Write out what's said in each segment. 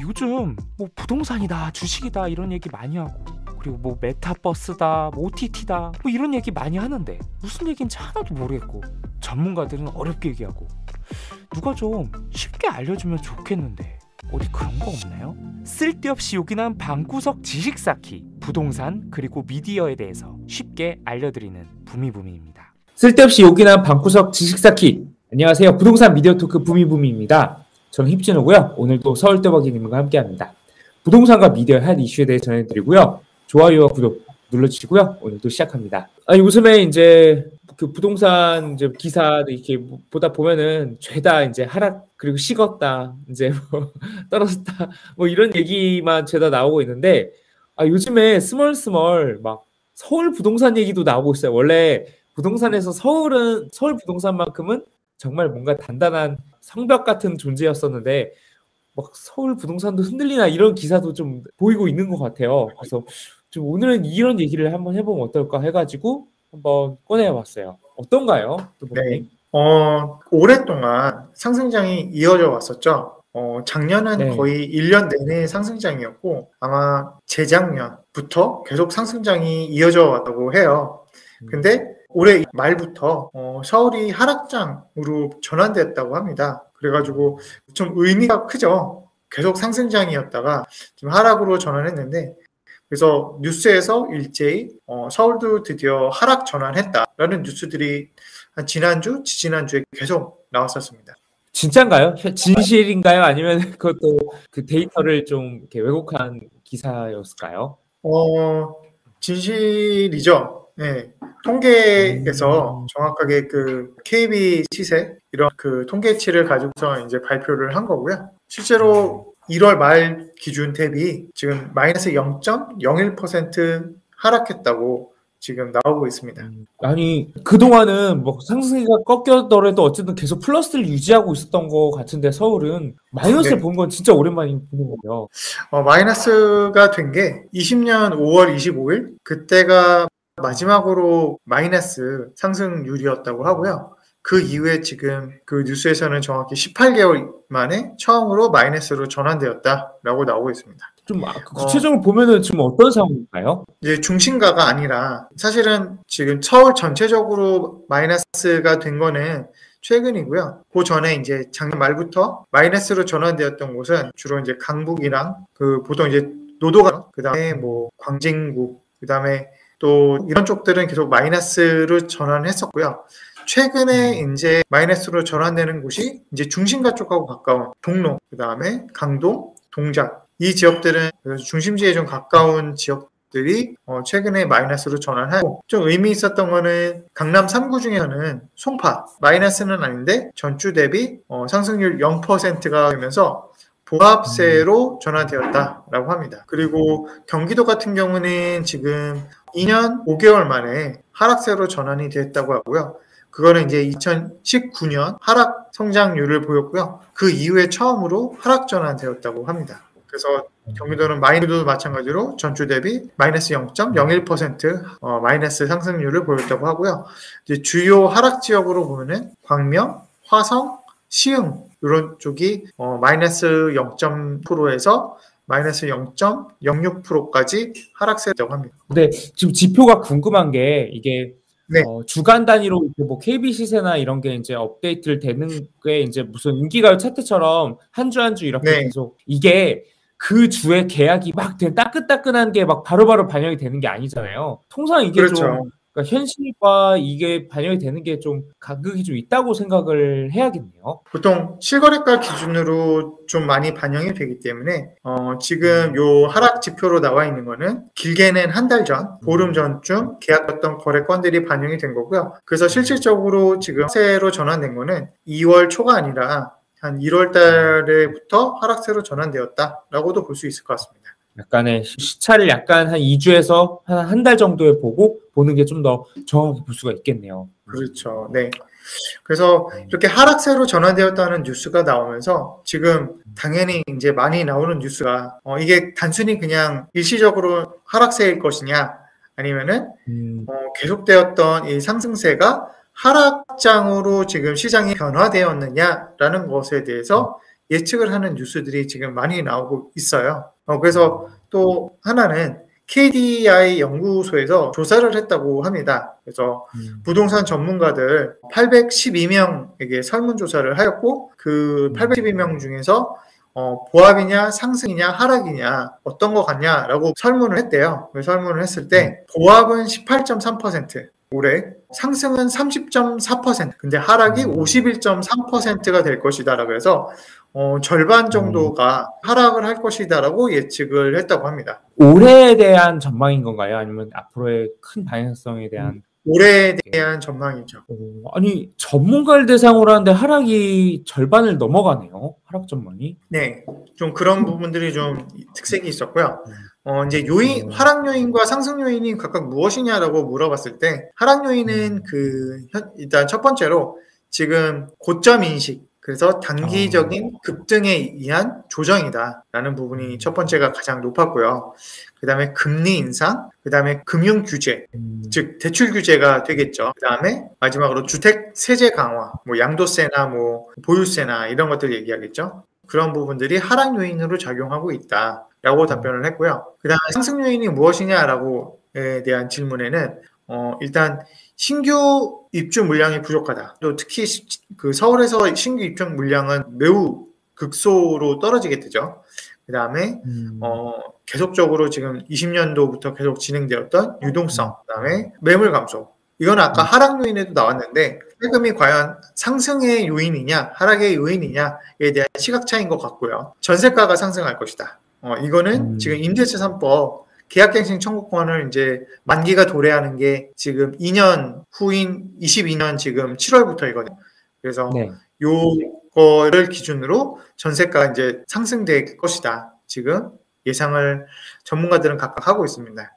요즘 뭐 부동산이다, 주식이다 이런 얘기 많이 하고 그리고 뭐 메타버스다, 뭐 OTT다 뭐 이런 얘기 많이 하는데 무슨 얘기인지 하나도 모르겠고 전문가들은 어렵게 얘기하고 누가 좀 쉽게 알려주면 좋겠는데 어디 그런 거 없나요? 쓸데없이 요긴한 방구석 지식 쌓기 부동산 그리고 미디어에 대해서 쉽게 알려드리는 부미부미입니다. 쓸데없이 요긴한 방구석 지식 쌓기 안녕하세요 부동산 미디어 토크 부미부미입니다. 저는 힙진호고요. 오늘도 서울대박이님과 함께합니다. 부동산과 미디어 핫 이슈에 대해 전해드리고요. 좋아요와 구독 눌러주시고요. 오늘도 시작합니다. 아, 요즘에 이제 그 부동산 이제 기사 이렇게 보다 보면은 죄다 이제 하락 그리고 식었다 이제 뭐 떨어졌다 뭐 이런 얘기만 죄다 나오고 있는데 아 요즘에 스멀스멀 막 서울 부동산 얘기도 나오고 있어요. 원래 부동산에서 서울은 서울 부동산만큼은 정말 뭔가 단단한 성벽 같은 존재였었는데 막 서울 부동산도 흔들리나 이런 기사도 좀 보이고 있는 것 같아요. 그래서 좀 오늘은 이런 얘기를 한번 해보면 어떨까 해가지고 한번 꺼내봤어요. 어떤가요? 네. 어, 오랫동안 상승장이 이어져 왔었죠. 어, 작년은 네. 거의 1년 내내 상승장이었고 아마 재작년부터 계속 상승장이 이어져 왔다고 해요. 음. 근데 올해 말부터 어, 서울이 하락장으로 전환됐다고 합니다. 그래가지고 좀 의미가 크죠. 계속 상승장이었다가 지금 하락으로 전환했는데 그래서 뉴스에서 일제히 어, 서울도 드디어 하락 전환했다라는 뉴스들이 한 지난주, 지지난주에 계속 나왔었습니다. 진짜인가요? 진실인가요? 아니면 그것도 그 데이터를 좀 이렇게 왜곡한 기사였을까요? 어, 진실이죠. 네. 통계에서 음. 정확하게 그 KB 시세 이런 그 통계치를 가지고서 이제 발표를 한 거고요. 실제로 1월 말 기준 대비 지금 마이너스 0.01% 하락했다고 지금 나오고 있습니다. 음, 아니 그동안은 뭐 상승세가 꺾였더라도 어쨌든 계속 플러스를 유지하고 있었던 것 같은데 서울은 마이너스를 네. 본건 진짜 오랜만에 보는 거예요. 어, 마이너스가 된 게 20년 5월 25일 그때가 마지막으로 마이너스 상승률이었다고 하고요. 그 이후에 지금 그 뉴스에서는 정확히 18개월 만에 처음으로 마이너스로 전환되었다라고 나오고 있습니다. 좀 아, 그 구체적으로 어, 보면은 지금 어떤 상황인가요? 이제 중심가가 아니라 사실은 지금 서울 전체적으로 마이너스가 된 거는 최근이고요. 그 전에 이제 작년 말부터 마이너스로 전환되었던 곳은 주로 이제 강북이랑 그 보통 이제 노도가 그다음에 뭐 광진구 그다음에 또 이런 쪽들은 계속 마이너스로 전환했었고요. 최근에 음. 이제 마이너스로 전환되는 곳이 이제 중심가 쪽하고 가까운 종로, 그 다음에 강동, 동작 이 지역들은 중심지에 좀 가까운 지역 들이 어 최근에 마이너스로 전환하고 좀 의미 있었던 거는 강남 3구 중에서는 송파 마이너스는 아닌데 전주 대비 어 상승률 0%가 되면서 보합세로 음. 전환되었다라고 합니다. 그리고 경기도 같은 경우는 지금 2년 5개월 만에 하락세로 전환이 됐다고 하고요. 그거는 이제 2019년 하락 성장률을 보였고요. 그 이후에 처음으로 하락 전환되었다고 합니다. 그래서 경기도는 마이너도 마찬가지로 전주 대비 마이너스 0.01% 어, 마이너스 상승률을 보였다고 하고요. 이제 주요 하락 지역으로 보면은 광명, 화성, 시흥 이런 쪽이 어, 마이너스 0.0%에서 마이너스 0.06%까지 하락세였다고 합니다. 근데 지금 지표가 궁금한 게 이게 네. 어, 주간 단위로 뭐 KB 시세나 이런 게 이제 업데이트를 되는 게 이제 무슨 인기가요 차트처럼 한 주 한주 이렇게 네. 계속 이게 그 주에 계약이 막 따끈따끈한 게 막 바로바로 반영이 되는 게 아니잖아요. 통상 이게 그렇죠. 좀 그러니까 현실과 이게 반영이 되는 게 좀 간극이 좀 있다고 생각을 해야겠네요. 보통 실거래가 기준으로 좀 많이 반영이 되기 때문에 어, 지금 음. 요 하락 지표로 나와 있는 거는 길게는 한 달 전, 보름 전쯤 계약했던 거래건들이 반영이 된 거고요. 그래서 음. 실질적으로 지금 세로 전환된 거는 2월 초가 아니라 한 1월 달에부터 하락세로 전환되었다라고도 볼 수 있을 것 같습니다. 약간의 시차를 약간 한 2주에서 한 한 달 정도에 보고 보는 게 좀 더 정확히 볼 수가 있겠네요. 그렇죠. 네. 그래서 이렇게 하락세로 전환되었다는 뉴스가 나오면서 지금 당연히 이제 많이 나오는 뉴스가 어, 이게 단순히 그냥 일시적으로 하락세일 것이냐 아니면은 음. 어, 계속되었던 이 상승세가 하락장으로 지금 시장이 변화되었느냐라는 것에 대해서 예측을 하는 뉴스들이 지금 많이 나오고 있어요. 어, 그래서 또 하나는 KDI 연구소에서 조사를 했다고 합니다. 그래서 음. 부동산 전문가들 812명에게 설문조사를 하였고 그 812명 중에서 어, 보합이냐 상승이냐 하락이냐 어떤 거 같냐라고 설문을 했대요. 그 설문을 했을 때 보합은 18.3% 올해 상승은 30.4% 근데 하락이 음. 51.3%가 될 것이다라고 해서 어, 절반 정도가 하락을 할 것이다라고 예측을 했다고 합니다. 올해에 대한 전망인 건가요? 아니면 앞으로의 큰 방향성에 대한 올해에 대한 전망이죠. 어, 아니 전문가를 대상으로 하는데 하락이 절반을 넘어가네요. 하락 전망이. 네, 좀 그런 부분들이 좀 특색이 있었고요. 어, 이제 요인, 하락 요인과 상승 요인이 각각 무엇이냐라고 물어봤을 때, 하락 요인은 그, 현- 일단 첫 번째로 지금 고점 인식, 그래서 단기적인 급등에 의한 조정이다라는 부분이 첫 번째가 가장 높았고요. 그 다음에 금리 인상, 그 다음에 금융 규제, 음, 즉 대출 규제가 되겠죠. 그 다음에 마지막으로 주택 세제 강화, 뭐 양도세나 뭐 보유세나 이런 것들 얘기하겠죠. 그런 부분들이 하락 요인으로 작용하고 있다라고 답변을 했고요. 그 다음에 상승 요인이 무엇이냐라고 에 대한 질문에는 어, 일단 신규 입주 물량이 부족하다. 또 특히 시- 그 서울에서 신규 입주 물량은 매우 극소로 떨어지게 되죠. 그 다음에 음, 어, 계속적으로 지금 20년도부터 계속 진행되었던 유동성, 그 다음에 매물 감소. 이건 아까 하락 요인에도 나왔는데 세금이 과연 상승의 요인이냐, 하락의 요인이냐에 대한 시각 차이인 것 같고요. 전세가가 상승할 것이다. 어, 이거는 음. 지금 임대차 3법 계약갱신 청구권을 이제 만기가 도래하는 게 지금 2년 후인 22년 지금 7월부터이거든요. 그래서 네. 요거를 기준으로 전세가가 이제 상승될 것이다. 지금 예상을 전문가들은 각각 하고 있습니다.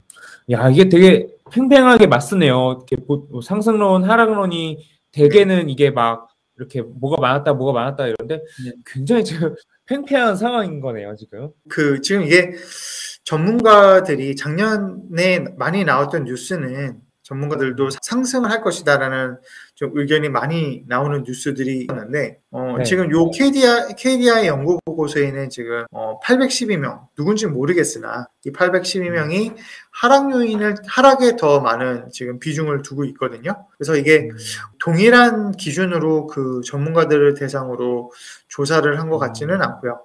야 이게 되게 팽팽하게 맞쓰네요. 이렇게 보- 뭐 상승론, 하락론이 대개는 이게 막 이렇게 뭐가 많았다, 뭐가 많았다 이런데 네. 굉장히 지금 팽팽한 상황인 거네요 지금. 그 지금 이게 전문가들이 작년에 많이 나왔던 뉴스는 전문가들도 상승을 할 것이다라는 좀 의견이 많이 나오는 뉴스들이 있는데 어, 네. 지금 요 KDI, KDI 연구 보고서에는 지금 어, 812명 누군지 모르겠으나 이 812명이 하락 요인을 하락에 더 많은 지금 비중을 두고 있거든요. 그래서 이게 음. 동일한 기준으로 그 전문가들을 대상으로 조사를 한 것 같지는 않고요.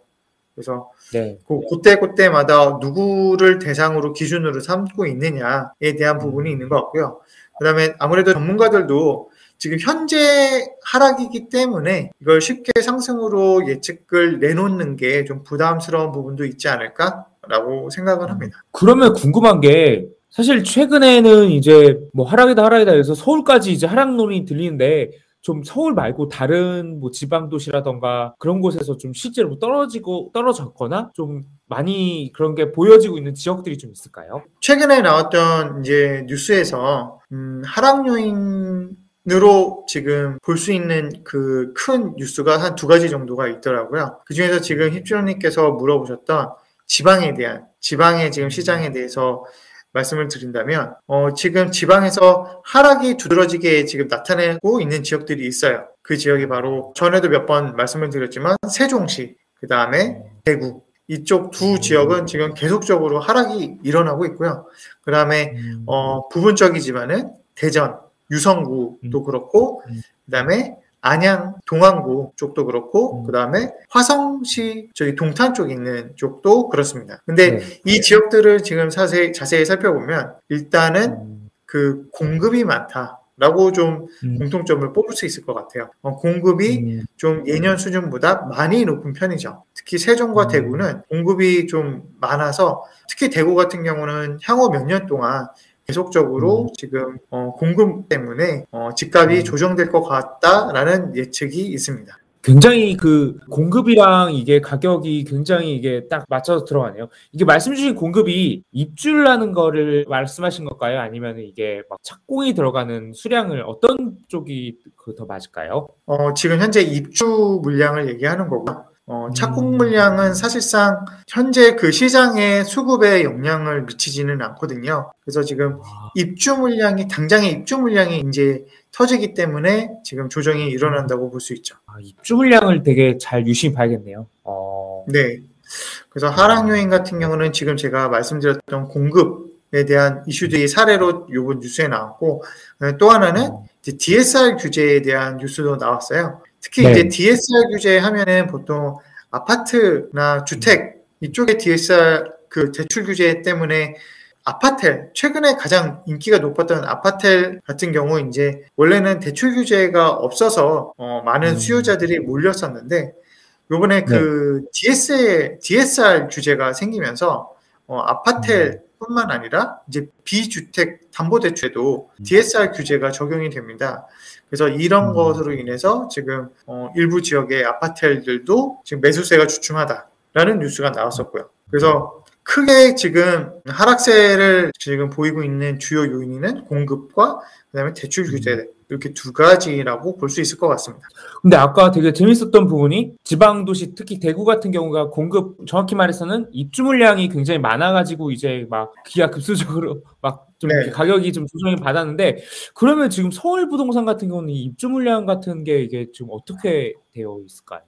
그래서 네. 그 그때 그때마다 누구를 대상으로 기준으로 삼고 있느냐에 대한 부분이 있는 것 같고요. 그다음에 아무래도 전문가들도 지금 현재 하락이기 때문에 이걸 쉽게 상승으로 예측을 내놓는 게 좀 부담스러운 부분도 있지 않을까라고 생각을 합니다. 그러면 궁금한 게 사실 최근에는 이제 뭐 하락이다 하락이다 해서 서울까지 이제 하락론이 들리는데 좀 서울 말고 다른 뭐 지방 도시라던가 그런 곳에서 좀 실제로 뭐 떨어지고 떨어졌거나 좀 많이 그런 게 보여지고 있는 지역들이 좀 있을까요? 최근에 나왔던 이제 뉴스에서 음, 하락 요인 으로 지금 볼 수 있는 그 큰 뉴스가 한 두 가지 정도가 있더라고요. 그 중에서 지금 힙주로님께서 물어보셨던 지방에 대한 지방의 지금 시장에 대해서 말씀을 드린다면 어, 지금 지방에서 하락이 두드러지게 지금 나타내고 있는 지역들이 있어요. 그 지역이 바로 전에도 몇 번 말씀을 드렸지만 세종시, 그 다음에 대구 이쪽 두 지역은 지금 계속적으로 하락이 일어나고 있고요. 그 다음에 음. 어, 부분적이지만은 대전, 유성구도 그렇고, 음. 그 다음에 안양, 동안구 쪽도 그렇고, 음. 그 다음에 화성시 저기 동탄 쪽에 있는 쪽도 그렇습니다. 근데 네. 이 지역들을 지금 자세히, 자세히 살펴보면 일단은 음. 그 공급이 많다 라고 좀 음. 공통점을 뽑을 수 있을 것 같아요. 어, 공급이 음. 좀 예년 수준보다 많이 높은 편이죠. 특히 세종과 음. 대구는 공급이 좀 많아서 특히 대구 같은 경우는 향후 몇 년 동안 계속적으로 지금 어, 공급 때문에 어, 집값이 음. 조정될 것 같다라는 예측이 있습니다. 굉장히 그 공급이랑 이게 가격이 굉장히 이게 딱 맞춰서 들어가네요. 이게 말씀 주신 공급이 입주라는 거를 말씀하신 걸까요? 아니면 이게 막 착공이 들어가는 수량을 어떤 쪽이 그더 맞을까요? 어, 지금 현재 입주 물량을 얘기하는 거고 어, 착공 물량은 사실상 현재 그 시장의 수급에 영향을 미치지는 않거든요. 그래서 지금 아, 입주 물량이 당장의 입주 물량이 이제 터지기 때문에 지금 조정이 일어난다고 볼 수 있죠. 아, 입주 물량을 되게 잘 유심히 봐야겠네요. 어, 네. 그래서 하락 요인 같은 경우는 지금 제가 말씀드렸던 공급에 대한 이슈들이 사례로 요번 뉴스에 나왔고 어, 또 하나는 이제 DSR 규제에 대한 뉴스도 나왔어요. 특히 네. 이제 DSR 규제 하면은 보통 아파트나 주택 이쪽에 DSR 그 대출 규제 때문에 아파텔 최근에 가장 인기가 높았던 아파텔 같은 경우 이제 원래는 대출 규제가 없어서 어, 많은 음. 수요자들이 몰렸었는데 요번에 그 DSR, DSR 규제가 생기면서 어, 아파텔 뿐만 아니라 이제 비주택 담보대출에도 DSR 규제가 적용이 됩니다. 그래서 이런 음. 것으로 인해서 지금 어, 일부 지역의 아파텔들도 지금 매수세가 주춤하다라는 뉴스가 나왔었고요. 그래서 크게 지금 하락세를 지금 보이고 있는 주요 요인은 공급과 그다음에 대출 규제 이렇게 두 가지라고 볼 수 있을 것 같습니다. 근데 아까 되게 재밌었던 부분이 지방 도시 특히 대구 같은 경우가 공급 정확히 말해서는 입주 물량이 굉장히 많아가지고 이제 막 기하 급수적으로 막좀 네. 가격이 좀 조정이 받았는데 그러면 지금 서울 부동산 같은 경우는 이 입주 물량 같은 게 이게 지금 어떻게 되어 있을까요?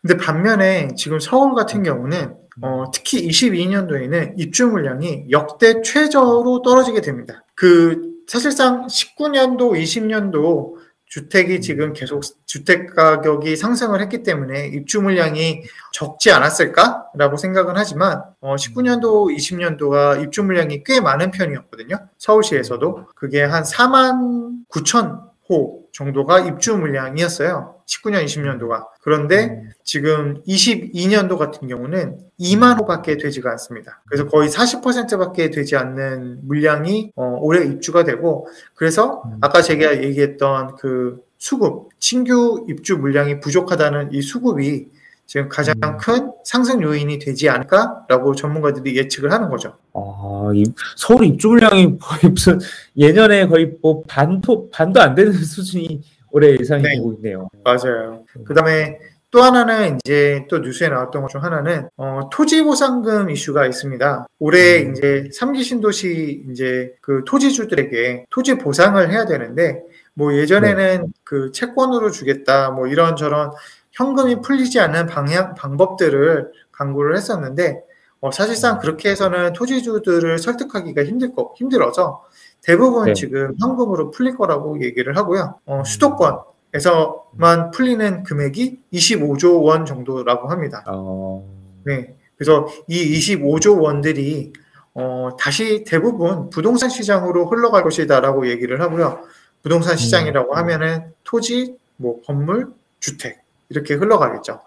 근데 반면에 지금 서울 같은 경우는 어, 특히 22년도에는 입주 물량이 역대 최저로 떨어지게 됩니다. 그 사실상 19년도, 20년도 주택이 지금 계속 주택 가격이 상승을 했기 때문에 입주 물량이 적지 않았을까라고 생각은 하지만 어, 19년도, 20년도가 입주 물량이 꽤 많은 편이었거든요. 서울시에서도 그게 한 4만 9천 호 정도가 입주 물량이었어요. 19년, 20년도가. 그런데 지금 22년도 같은 경우는 2만 호밖에 되지가 않습니다. 그래서 거의 40%밖에 되지 않는 물량이 어, 올해 입주가 되고 그래서 아까 제가 얘기했던 그 수급, 신규 입주 물량이 부족하다는 이 수급이 지금 가장 음. 큰 상승 요인이 되지 않을까라고 전문가들이 예측을 하는 거죠. 아, 이 서울 입주 물량이 거의 무슨 예년에 거의 뭐 반도 반도 안 되는 수준이 올해 예상이 네. 되고 있네요. 맞아요. 그 다음에 또 하나는 이제 또 뉴스에 나왔던 것 중 하나는 어, 토지 보상금 이슈가 있습니다. 올해 음. 이제 3기 신도시 이제 그 토지주들에게 토지 보상을 해야 되는데 뭐 예전에는 그 채권으로 주겠다 뭐 이런 저런 현금이 풀리지 않는 방향 방법들을 강구를 했었는데 어, 사실상 그렇게 해서는 토지주들을 설득하기가 힘들 거 힘들어서 대부분 네. 지금 현금으로 풀릴 거라고 얘기를 하고요. 어, 음. 수도권에서만 풀리는 금액이 25조 원 정도라고 합니다. 어, 네. 그래서 이 25조 원들이 어, 다시 대부분 부동산 시장으로 흘러갈 것이다라고 얘기를 하고요. 부동산 시장이라고 하면은 토지, 뭐 건물, 주택 이렇게 흘러가겠죠.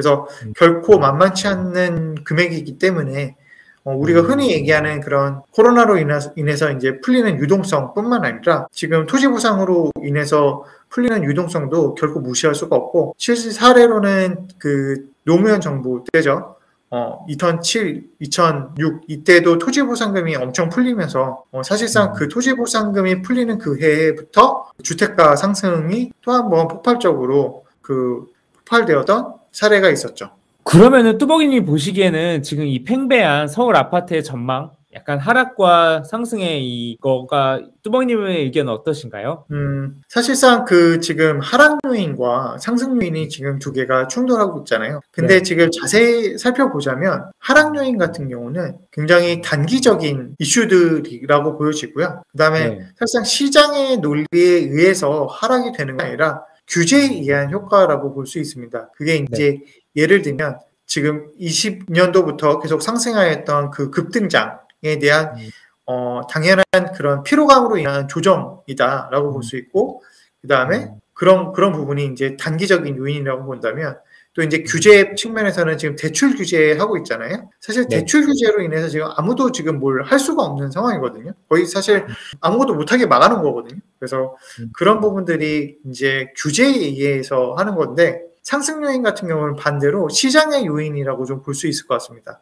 그래서 음. 결코 만만치 않는 금액이기 때문에 어, 우리가 흔히 얘기하는 그런 코로나로 인해서, 인해서 이제 풀리는 유동성뿐만 아니라 지금 토지 보상으로 인해서 풀리는 유동성도 결코 무시할 수가 없고 실제 사례로는 그 노무현 정부 때죠. 어, 2007, 2006 이때도 토지 보상금이 엄청 풀리면서 어, 사실상 그 토지 보상금이 풀리는 그 해부터 주택가 상승이 또 한 번 폭발적으로 그 폭발되었던 사례가 있었죠. 그러면은 뚜벅이님이 보시기에는 지금 이 팽배한 서울 아파트의 전망, 약간 하락과 상승의 이거가 뚜벅이님의 의견은 어떠신가요? 음, 사실상 그 지금 하락 요인과 상승 요인이 지금 두 개가 충돌하고 있잖아요. 근데 네. 지금 자세히 살펴보자면 하락 요인 같은 경우는 굉장히 단기적인 이슈들이라고 보여지고요. 그 다음에 네. 사실상 시장의 논리에 의해서 하락이 되는 게 아니라 규제에 의한 효과라고 볼 수 있습니다. 그게 이제 예를 들면 지금 20년도부터 계속 상승하였던 그 급등장에 대한 음. 어, 당연한 그런 피로감으로 인한 조정이다라고 볼수 있고 그 다음에 음. 그런 그런 부분이 이제 단기적인 요인이라고 본다면 또 이제 규제 측면에서는 지금 대출 규제하고 있잖아요. 사실 네. 대출 규제로 인해서 지금 아무도 지금 뭘 할 수가 없는 상황이거든요. 거의 사실 아무것도 못하게 막아놓은 거거든요. 그래서 음. 그런 부분들이 이제 규제에 의해서 하는 건데 상승 요인 같은 경우는 반대로 시장의 요인이라고 좀 볼 수 있을 것 같습니다.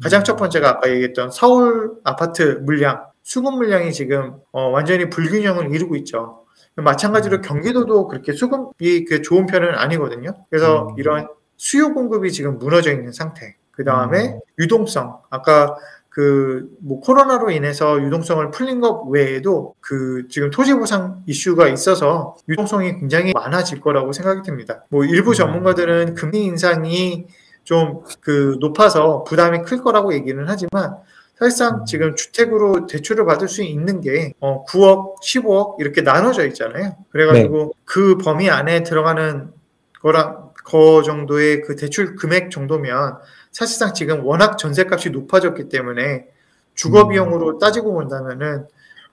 가장 첫 번째가 아까 얘기했던 서울 아파트 물량, 수급 물량이 지금 어, 완전히 불균형을 이루고 있죠. 마찬가지로 경기도도 그렇게 수급이 그 좋은 편은 아니거든요. 그래서 음. 이런 수요 공급이 지금 무너져 있는 상태. 그 다음에 유동성. 아까 그 뭐 코로나로 인해서 유동성을 풀린 것 외에도 그 지금 토지 보상 이슈가 있어서 유동성이 굉장히 많아질 거라고 생각이 듭니다. 뭐 일부 전문가들은 금리 인상이 좀 그 높아서 부담이 클 거라고 얘기는 하지만 사실상 지금 주택으로 대출을 받을 수 있는 게 어, 9억, 15억 이렇게 나눠져 있잖아요. 그래가지고 그 범위 안에 들어가는 거랑 거 정도의 그 대출 금액 정도면 사실상 지금 워낙 전세값이 높아졌기 때문에 주거 비용으로 따지고 본다면은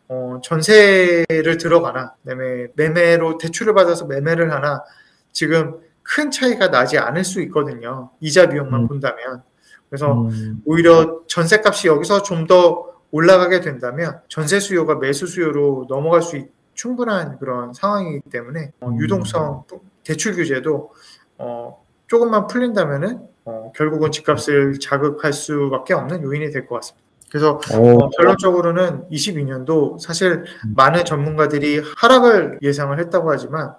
어, 전세를 들어가나 그다음에 매매로 대출을 받아서 매매를 하나 지금 큰 차이가 나지 않을 수 있거든요. 이자 비용만 음. 본다면. 그래서 음, 오히려 전세 값이 여기서 좀 더 올라가게 된다면 전세 수요가 매수 수요로 넘어갈 수 있, 충분한 그런 상황이기 때문에 어, 음. 유동성 대출 규제도 어, 조금만 풀린다면은 어, 결국은 집값을 자극할 수밖에 없는 요인이 될 것 같습니다. 그래서 오, 어, 결론적으로는 22년도 사실 많은 전문가들이 하락을 예상을 했다고 하지만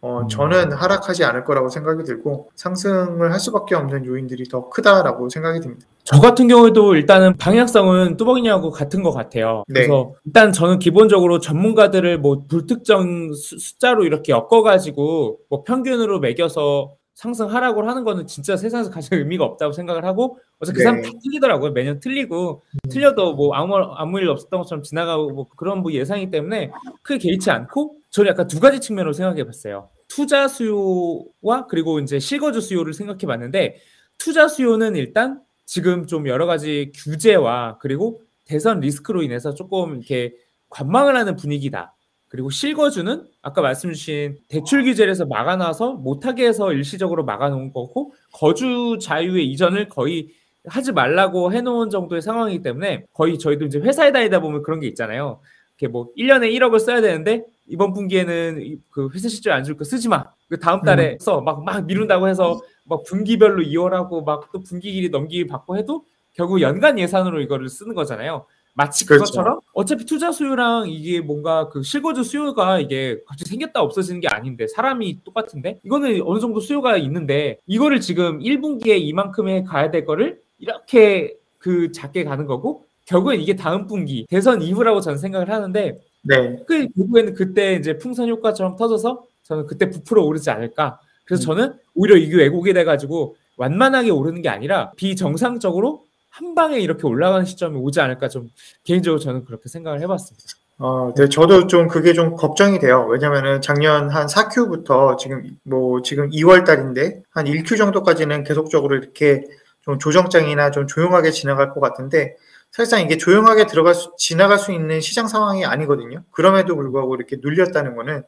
어, 음. 저는 하락하지 않을 거라고 생각이 들고 상승을 할 수밖에 없는 요인들이 더 크다라고 생각이 듭니다. 저 같은 경우에도 일단은 방향성은 뚜벅이냐고 같은 것 같아요. 네. 그래서 일단 저는 기본적으로 전문가들을 뭐 불특정 수- 숫자로 이렇게 엮어가지고 뭐 평균으로 매겨서 상승 하락을 하는 거는 진짜 세상에서 가장 의미가 없다고 생각을 하고 어차피 그 네. 사람 다 틀리더라고요. 매년 틀리고 틀려도 뭐 아무 아무 일 없었던 것처럼 지나가고 뭐 그런 뭐 예상이기 때문에 크게 개의치 않고 저는 약간 두 가지 측면으로 생각해 봤어요. 투자 수요와 그리고 이제 실거주 수요를 생각해 봤는데 투자 수요는 일단 지금 좀 여러 가지 규제와 그리고 대선 리스크로 인해서 조금 이렇게 관망을 하는 분위기다. 그리고 실거주는 아까 말씀 주신 대출 규제를 해서 막아놔서 못하게 해서 일시적으로 막아놓은 거고 거주 자유의 이전을 거의 하지 말라고 해놓은 정도의 상황이기 때문에 거의 저희도 이제 회사에 다니다 보면 그런 게 있잖아요. 이렇게 뭐 1년에 1억을 써야 되는데 이번 분기에는 이- 그 회사 실적 안 줄 거 쓰지 마. 그 다음 달에 써. 막, 막 미룬다고 해서 막 분기별로 이월하고 막 또 분기끼리 넘기기 받고 해도 결국 연간 예산으로 이거를 쓰는 거잖아요. 마치 그렇죠. 그것처럼 어차피 투자 수요랑 이게 뭔가 그 실거주 수요가 이게 갑자기 생겼다 없어지는 게 아닌데 사람이 똑같은데 이거는 어느 정도 수요가 있는데 이거를 지금 1분기에 이만큼에 가야 될 거를 이렇게 그 작게 가는 거고 결국엔 이게 다음 분기 대선 이후라고 저는 생각을 하는데 네, 그 결국에는 그때 이제 풍선 효과처럼 터져서 저는 그때 부풀어 오르지 않을까. 그래서 저는 오히려 이게 왜곡이 돼가지고 완만하게 오르는 게 아니라 비정상적으로 한 방에 이렇게 올라가는 시점이 오지 않을까 좀 개인적으로 저는 그렇게 생각을 해봤습니다. 어, 네, 저도 좀 그게 좀 걱정이 돼요. 왜냐면은 작년 한 4Q부터 지금 뭐 지금 2월 달인데 한 1Q 정도까지는 계속적으로 이렇게 좀 조정장이나 좀 조용하게 지나갈 것 같은데 사실상 이게 조용하게 들어갈 수, 지나갈 수 있는 시장 상황이 아니거든요. 그럼에도 불구하고 이렇게 눌렸다는 거는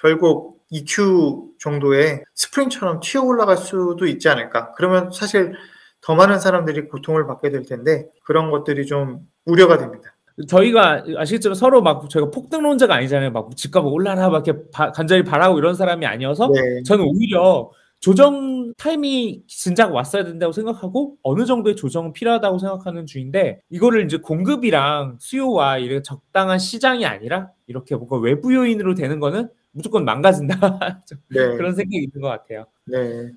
결국 2Q 정도의 스프링처럼 튀어 올라갈 수도 있지 않을까. 그러면 사실 더 많은 사람들이 고통을 받게 될 텐데 그런 것들이 좀 우려가 됩니다. 저희가 아시겠지만 서로 막 저희가 폭등론자가 아니잖아요. 막 집값 올라라 막 이렇게 바- 간절히 바라고 이런 사람이 아니어서 네. 저는 오히려 조정 타임이 진작 왔어야 된다고 생각하고 어느 정도의 조정은 필요하다고 생각하는 주인데 이거를 이제 공급이랑 수요와 이렇게 적당한 시장이 아니라 이렇게 뭔가 외부 요인으로 되는 거는 무조건 망가진다 좀 네. 그런 생각이 있는 것 같아요. 네.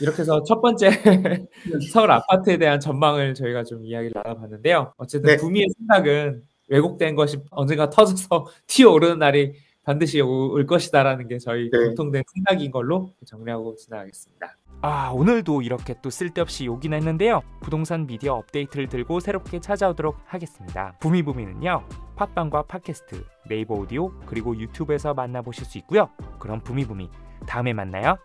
이렇게 해서 첫 번째 서울 아파트에 대한 전망을 저희가 좀 이야기를 나눠봤는데요. 어쨌든 네. 구미의 생각은 왜곡된 것이 언젠가 터져서 튀어오르는 날이 반드시 오- 올 것이다라는 게 저희 네. 공통된 생각인 걸로 정리하고 지나가겠습니다. 아 오늘도 이렇게 또 쓸데없이 욕이나 했는데요 부동산 미디어 업데이트를 들고 새롭게 찾아오도록 하겠습니다 부미부미는요 팟빵과 팟캐스트 네이버 오디오 그리고 유튜브에서 만나보실 수 있고요 그럼 부미부미 다음에 만나요